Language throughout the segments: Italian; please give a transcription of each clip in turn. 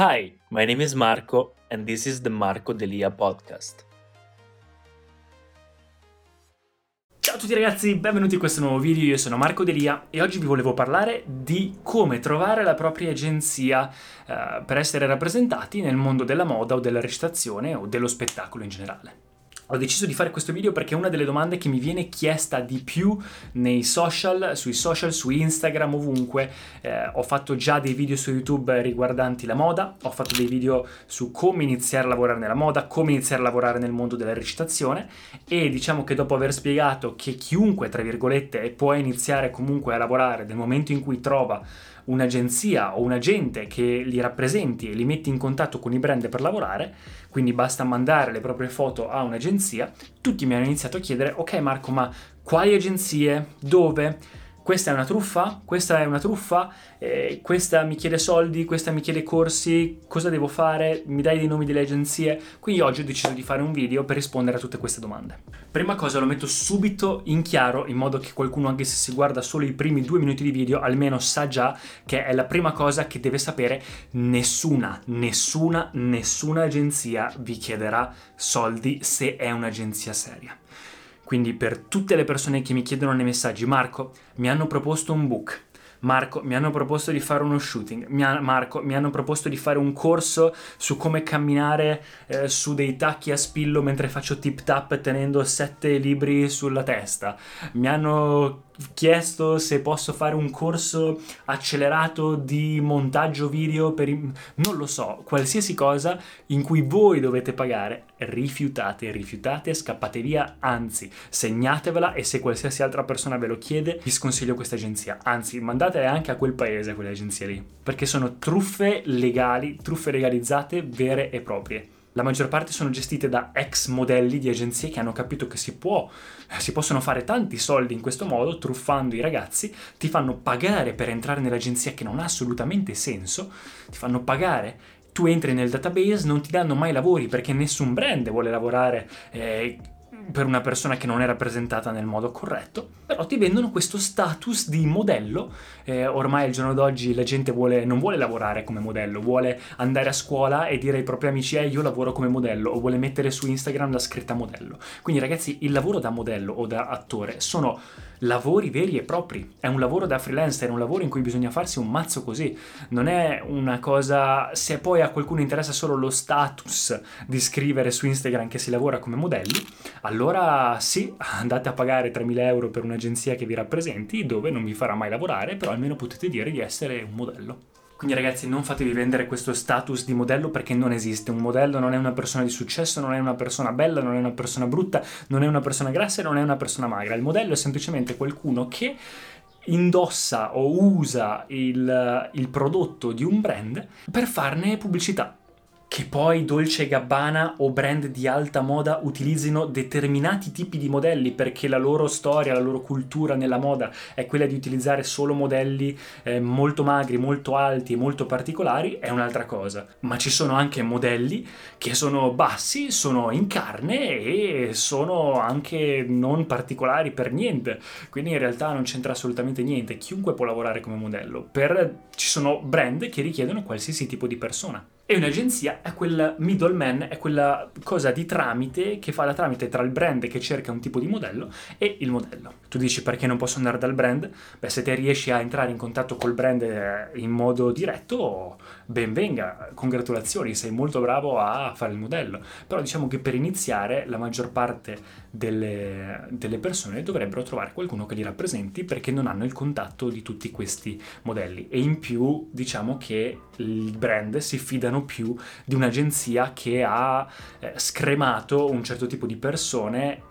Hi, my name is Marco and this is the Marco Delia podcast. Ciao a tutti ragazzi, benvenuti in questo nuovo video, io sono Marco Delia e oggi vi volevo parlare di come trovare la propria agenzia eh, per essere rappresentati nel mondo della moda o della recitazione o dello spettacolo in generale. Ho deciso di fare questo video perché è una delle domande che mi viene chiesta di più nei social, sui social, su Instagram, ovunque. Eh, ho fatto già dei video su YouTube riguardanti la moda, ho fatto dei video su come iniziare a lavorare nella moda, come iniziare a lavorare nel mondo della recitazione e diciamo che dopo aver spiegato che chiunque, tra virgolette, può iniziare comunque a lavorare nel momento in cui trova un'agenzia o un agente che li rappresenti e li metti in contatto con i brand per lavorare, quindi basta mandare le proprie foto a un'agenzia, tutti mi hanno iniziato a chiedere, ok Marco, ma quali agenzie? Dove? Questa è una truffa, questa è una truffa, eh, questa mi chiede soldi, questa mi chiede corsi, cosa devo fare, mi dai dei nomi delle agenzie. Quindi oggi ho deciso di fare un video per rispondere a tutte queste domande. Prima cosa lo metto subito in chiaro in modo che qualcuno anche se si guarda solo i primi due minuti di video almeno sa già che è la prima cosa che deve sapere nessuna, nessuna, nessuna agenzia vi chiederà soldi se è un'agenzia seria. Quindi per tutte le persone che mi chiedono nei messaggi, Marco, mi hanno proposto un book. Marco, mi hanno proposto di fare uno shooting. Mi ha, Marco, mi hanno proposto di fare un corso su come camminare eh, su dei tacchi a spillo mentre faccio tip tap tenendo sette libri sulla testa. Mi hanno chiesto se posso fare un corso accelerato di montaggio video per... I... non lo so, qualsiasi cosa in cui voi dovete pagare, rifiutate, rifiutate, scappate via, anzi, segnatevela e se qualsiasi altra persona ve lo chiede, vi sconsiglio questa agenzia, anzi, mandatele anche a quel paese, a quelle agenzie lì, perché sono truffe legali, truffe legalizzate vere e proprie. La maggior parte sono gestite da ex modelli di agenzie che hanno capito che si può, si possono fare tanti soldi in questo modo, truffando i ragazzi, ti fanno pagare per entrare nell'agenzia che non ha assolutamente senso, ti fanno pagare tu entri nel database, non ti danno mai lavori perché nessun brand vuole lavorare eh, per una persona che non è rappresentata nel modo corretto, però ti vendono questo status di modello. Eh, ormai al giorno d'oggi la gente vuole, non vuole lavorare come modello, vuole andare a scuola e dire ai propri amici eh io lavoro come modello o vuole mettere su Instagram la scritta modello. Quindi ragazzi il lavoro da modello o da attore sono lavori veri e propri. È un lavoro da freelancer, è un lavoro in cui bisogna farsi un mazzo così. Non è una cosa. Se poi a qualcuno interessa solo lo status di scrivere su Instagram che si lavora come modelli, allora sì, andate a pagare 3.000 euro per un'agenzia che vi rappresenti, dove non vi farà mai lavorare, però almeno potete dire di essere un modello. Quindi ragazzi non fatevi vendere questo status di modello perché non esiste. Un modello non è una persona di successo, non è una persona bella, non è una persona brutta, non è una persona grassa e non è una persona magra. Il modello è semplicemente qualcuno che indossa o usa il, il prodotto di un brand per farne pubblicità che poi Dolce Gabbana o brand di alta moda utilizzino determinati tipi di modelli perché la loro storia, la loro cultura nella moda è quella di utilizzare solo modelli eh, molto magri, molto alti e molto particolari, è un'altra cosa. Ma ci sono anche modelli che sono bassi, sono in carne e sono anche non particolari per niente. Quindi in realtà non c'entra assolutamente niente. Chiunque può lavorare come modello. Per... Ci sono brand che richiedono qualsiasi tipo di persona. E un'agenzia è quel middleman, è quella cosa di tramite che fa da tramite tra il brand che cerca un tipo di modello e il modello. Tu dici perché non posso andare dal brand? Beh, se te riesci a entrare in contatto col brand eh, in modo diretto, ben venga, congratulazioni, sei molto bravo a fare il modello. Però diciamo che per iniziare la maggior parte delle, delle persone dovrebbero trovare qualcuno che li rappresenti perché non hanno il contatto di tutti questi modelli. E in più diciamo che i brand si fidano meno più di un'agenzia che ha eh, scremato un certo tipo di persone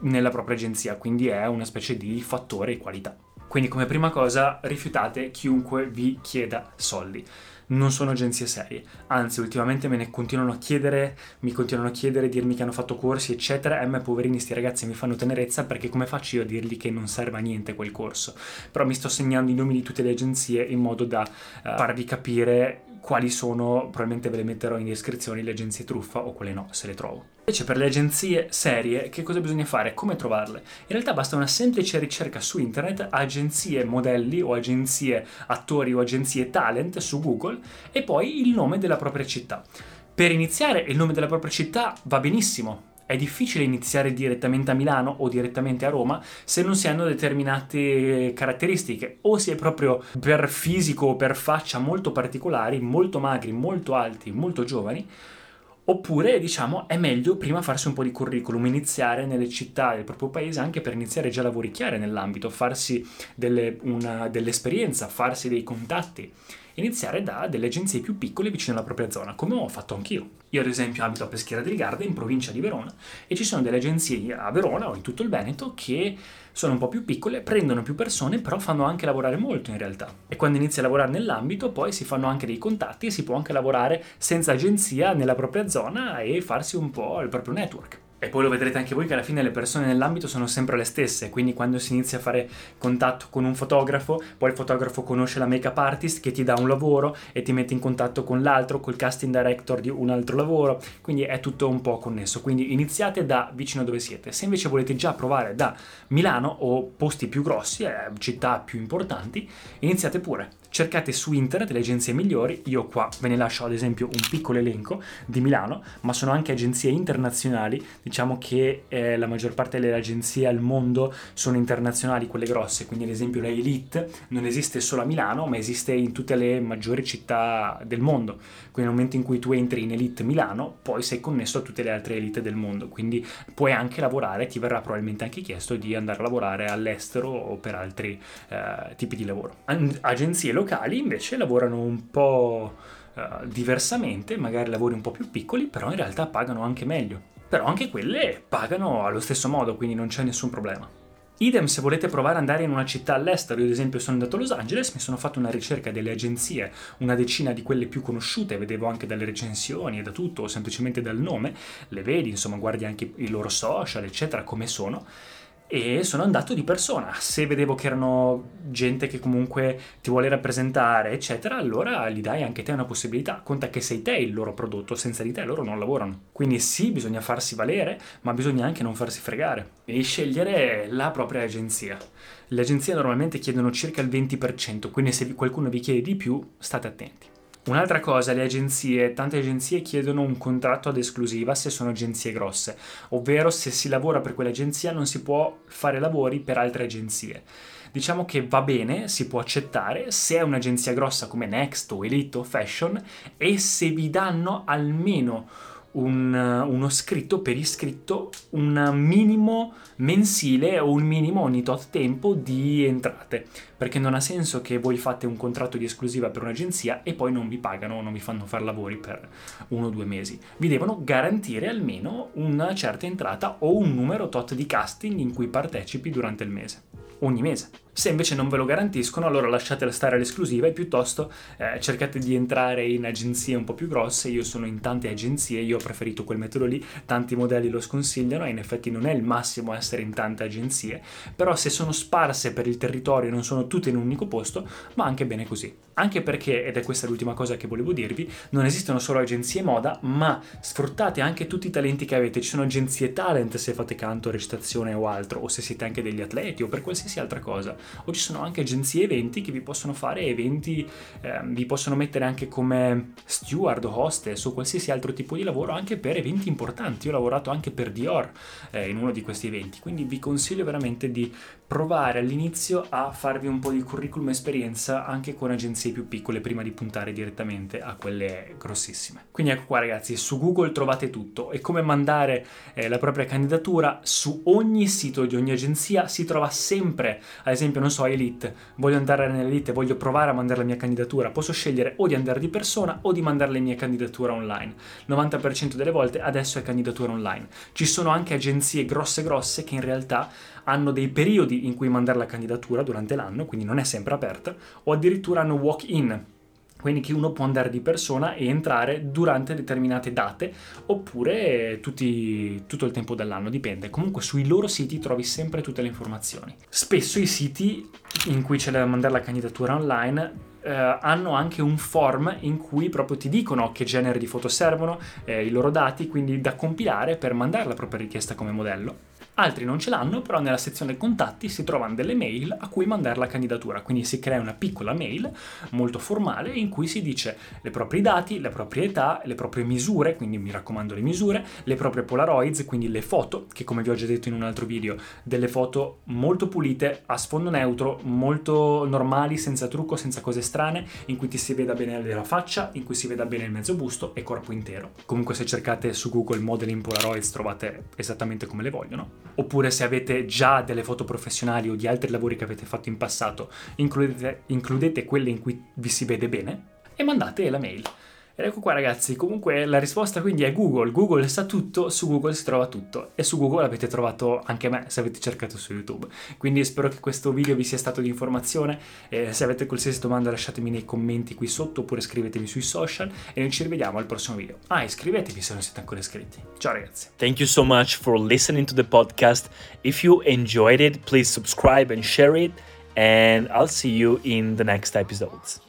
nella propria agenzia, quindi è una specie di fattore qualità. Quindi come prima cosa rifiutate chiunque vi chieda soldi non sono agenzie serie. Anzi, ultimamente me ne continuano a chiedere, mi continuano a chiedere, dirmi che hanno fatto corsi, eccetera. E a me, poverini, sti ragazzi mi fanno tenerezza perché come faccio io a dirgli che non serve a niente quel corso? Però mi sto segnando i nomi di tutte le agenzie in modo da uh, farvi capire quali sono, probabilmente ve le metterò in descrizione, le agenzie truffa o quelle no, se le trovo. Invece per le agenzie serie che cosa bisogna fare? Come trovarle? In realtà basta una semplice ricerca su internet, agenzie modelli o agenzie attori o agenzie talent su Google e poi il nome della propria città. Per iniziare il nome della propria città va benissimo, è difficile iniziare direttamente a Milano o direttamente a Roma se non si hanno determinate caratteristiche o si è proprio per fisico o per faccia molto particolari, molto magri, molto alti, molto giovani Oppure, diciamo, è meglio prima farsi un po' di curriculum, iniziare nelle città del proprio paese anche per iniziare già a lavoricchiare nell'ambito, farsi delle, una, dell'esperienza, farsi dei contatti iniziare da delle agenzie più piccole vicino alla propria zona, come ho fatto anch'io. Io ad esempio abito a Peschiera del Garda, in provincia di Verona, e ci sono delle agenzie a Verona o in tutto il Veneto che sono un po' più piccole, prendono più persone, però fanno anche lavorare molto in realtà. E quando inizi a lavorare nell'ambito, poi si fanno anche dei contatti e si può anche lavorare senza agenzia nella propria zona e farsi un po' il proprio network. E poi lo vedrete anche voi che alla fine le persone nell'ambito sono sempre le stesse, quindi quando si inizia a fare contatto con un fotografo, poi il fotografo conosce la make-up artist che ti dà un lavoro e ti mette in contatto con l'altro, col casting director di un altro lavoro, quindi è tutto un po' connesso. Quindi iniziate da vicino dove siete. Se invece volete già provare da Milano o posti più grossi, eh, città più importanti, iniziate pure cercate su internet le agenzie migliori, io qua ve ne lascio ad esempio un piccolo elenco di Milano, ma sono anche agenzie internazionali, diciamo che eh, la maggior parte delle agenzie al mondo sono internazionali, quelle grosse, quindi ad esempio la Elite non esiste solo a Milano, ma esiste in tutte le maggiori città del mondo, quindi nel momento in cui tu entri in Elite Milano, poi sei connesso a tutte le altre elite del mondo, quindi puoi anche lavorare, ti verrà probabilmente anche chiesto di andare a lavorare all'estero o per altri eh, tipi di lavoro. Agenzie locali invece lavorano un po' uh, diversamente, magari lavori un po' più piccoli, però in realtà pagano anche meglio. Però anche quelle pagano allo stesso modo, quindi non c'è nessun problema. Idem se volete provare ad andare in una città all'estero, io ad esempio sono andato a Los Angeles, mi sono fatto una ricerca delle agenzie, una decina di quelle più conosciute, vedevo anche dalle recensioni e da tutto, o semplicemente dal nome, le vedi, insomma guardi anche i loro social, eccetera, come sono e sono andato di persona. Se vedevo che erano gente che comunque ti vuole rappresentare, eccetera, allora gli dai anche te una possibilità. Conta che sei te il loro prodotto, senza di te loro non lavorano. Quindi sì, bisogna farsi valere, ma bisogna anche non farsi fregare e scegliere la propria agenzia. Le agenzie normalmente chiedono circa il 20%, quindi se qualcuno vi chiede di più, state attenti. Un'altra cosa, le agenzie, tante agenzie chiedono un contratto ad esclusiva se sono agenzie grosse, ovvero se si lavora per quell'agenzia non si può fare lavori per altre agenzie. Diciamo che va bene, si può accettare se è un'agenzia grossa come Next o Elite o Fashion e se vi danno almeno un, uno scritto per iscritto un minimo mensile o un minimo ogni tot tempo di entrate. Perché non ha senso che voi fate un contratto di esclusiva per un'agenzia e poi non vi pagano o non vi fanno fare lavori per uno o due mesi. Vi devono garantire almeno una certa entrata o un numero tot di casting in cui partecipi durante il mese. Ogni mese se invece non ve lo garantiscono, allora lasciatela stare all'esclusiva e piuttosto eh, cercate di entrare in agenzie un po' più grosse. Io sono in tante agenzie, io ho preferito quel metodo lì, tanti modelli lo sconsigliano e in effetti non è il massimo essere in tante agenzie, però se sono sparse per il territorio e non sono tutte in un unico posto, va anche bene così. Anche perché, ed è questa l'ultima cosa che volevo dirvi, non esistono solo agenzie moda, ma sfruttate anche tutti i talenti che avete. Ci sono agenzie talent se fate canto, recitazione o altro, o se siete anche degli atleti o per qualsiasi altra cosa o ci sono anche agenzie eventi che vi possono fare eventi, eh, vi possono mettere anche come steward, hostess o qualsiasi altro tipo di lavoro anche per eventi importanti. Io ho lavorato anche per Dior eh, in uno di questi eventi, quindi vi consiglio veramente di provare all'inizio a farvi un po' di curriculum esperienza anche con agenzie più piccole prima di puntare direttamente a quelle grossissime. Quindi ecco qua ragazzi, su Google trovate tutto e come mandare eh, la propria candidatura su ogni sito di ogni agenzia si trova sempre, ad esempio non so, Elite, voglio andare nell'Elite, voglio provare a mandare la mia candidatura, posso scegliere o di andare di persona o di mandare le mie candidature online. 90% delle volte adesso è candidatura online. Ci sono anche agenzie grosse grosse che in realtà hanno dei periodi in cui mandare la candidatura durante l'anno, quindi non è sempre aperta, o addirittura hanno walk-in, quindi che uno può andare di persona e entrare durante determinate date oppure tutti, tutto il tempo dell'anno, dipende. Comunque sui loro siti trovi sempre tutte le informazioni. Spesso i siti in cui c'è da mandare la candidatura online eh, hanno anche un form in cui proprio ti dicono che genere di foto servono, eh, i loro dati, quindi da compilare per mandare la propria richiesta come modello. Altri non ce l'hanno, però nella sezione contatti si trovano delle mail a cui mandare la candidatura, quindi si crea una piccola mail molto formale in cui si dice i propri dati, le proprie età, le proprie misure, quindi mi raccomando le misure, le proprie polaroids, quindi le foto, che come vi ho già detto in un altro video, delle foto molto pulite, a sfondo neutro, molto normali, senza trucco, senza cose strane, in cui ti si veda bene la faccia, in cui si veda bene il mezzo busto e corpo intero. Comunque se cercate su Google modeling polaroids trovate esattamente come le vogliono oppure se avete già delle foto professionali o di altri lavori che avete fatto in passato, includete, includete quelle in cui vi si vede bene e mandate la mail. Ed ecco qua ragazzi, comunque la risposta quindi è Google. Google sa tutto, su Google si trova tutto e su Google avete trovato anche me se avete cercato su YouTube. Quindi spero che questo video vi sia stato di informazione. Eh, se avete qualsiasi domanda lasciatemi nei commenti qui sotto oppure scrivetemi sui social e noi ci rivediamo al prossimo video. Ah, iscrivetevi se non siete ancora iscritti. Ciao ragazzi. Thank you so much for listening to the podcast. If you enjoyed it, please subscribe and share it and I'll see you in the next episodes.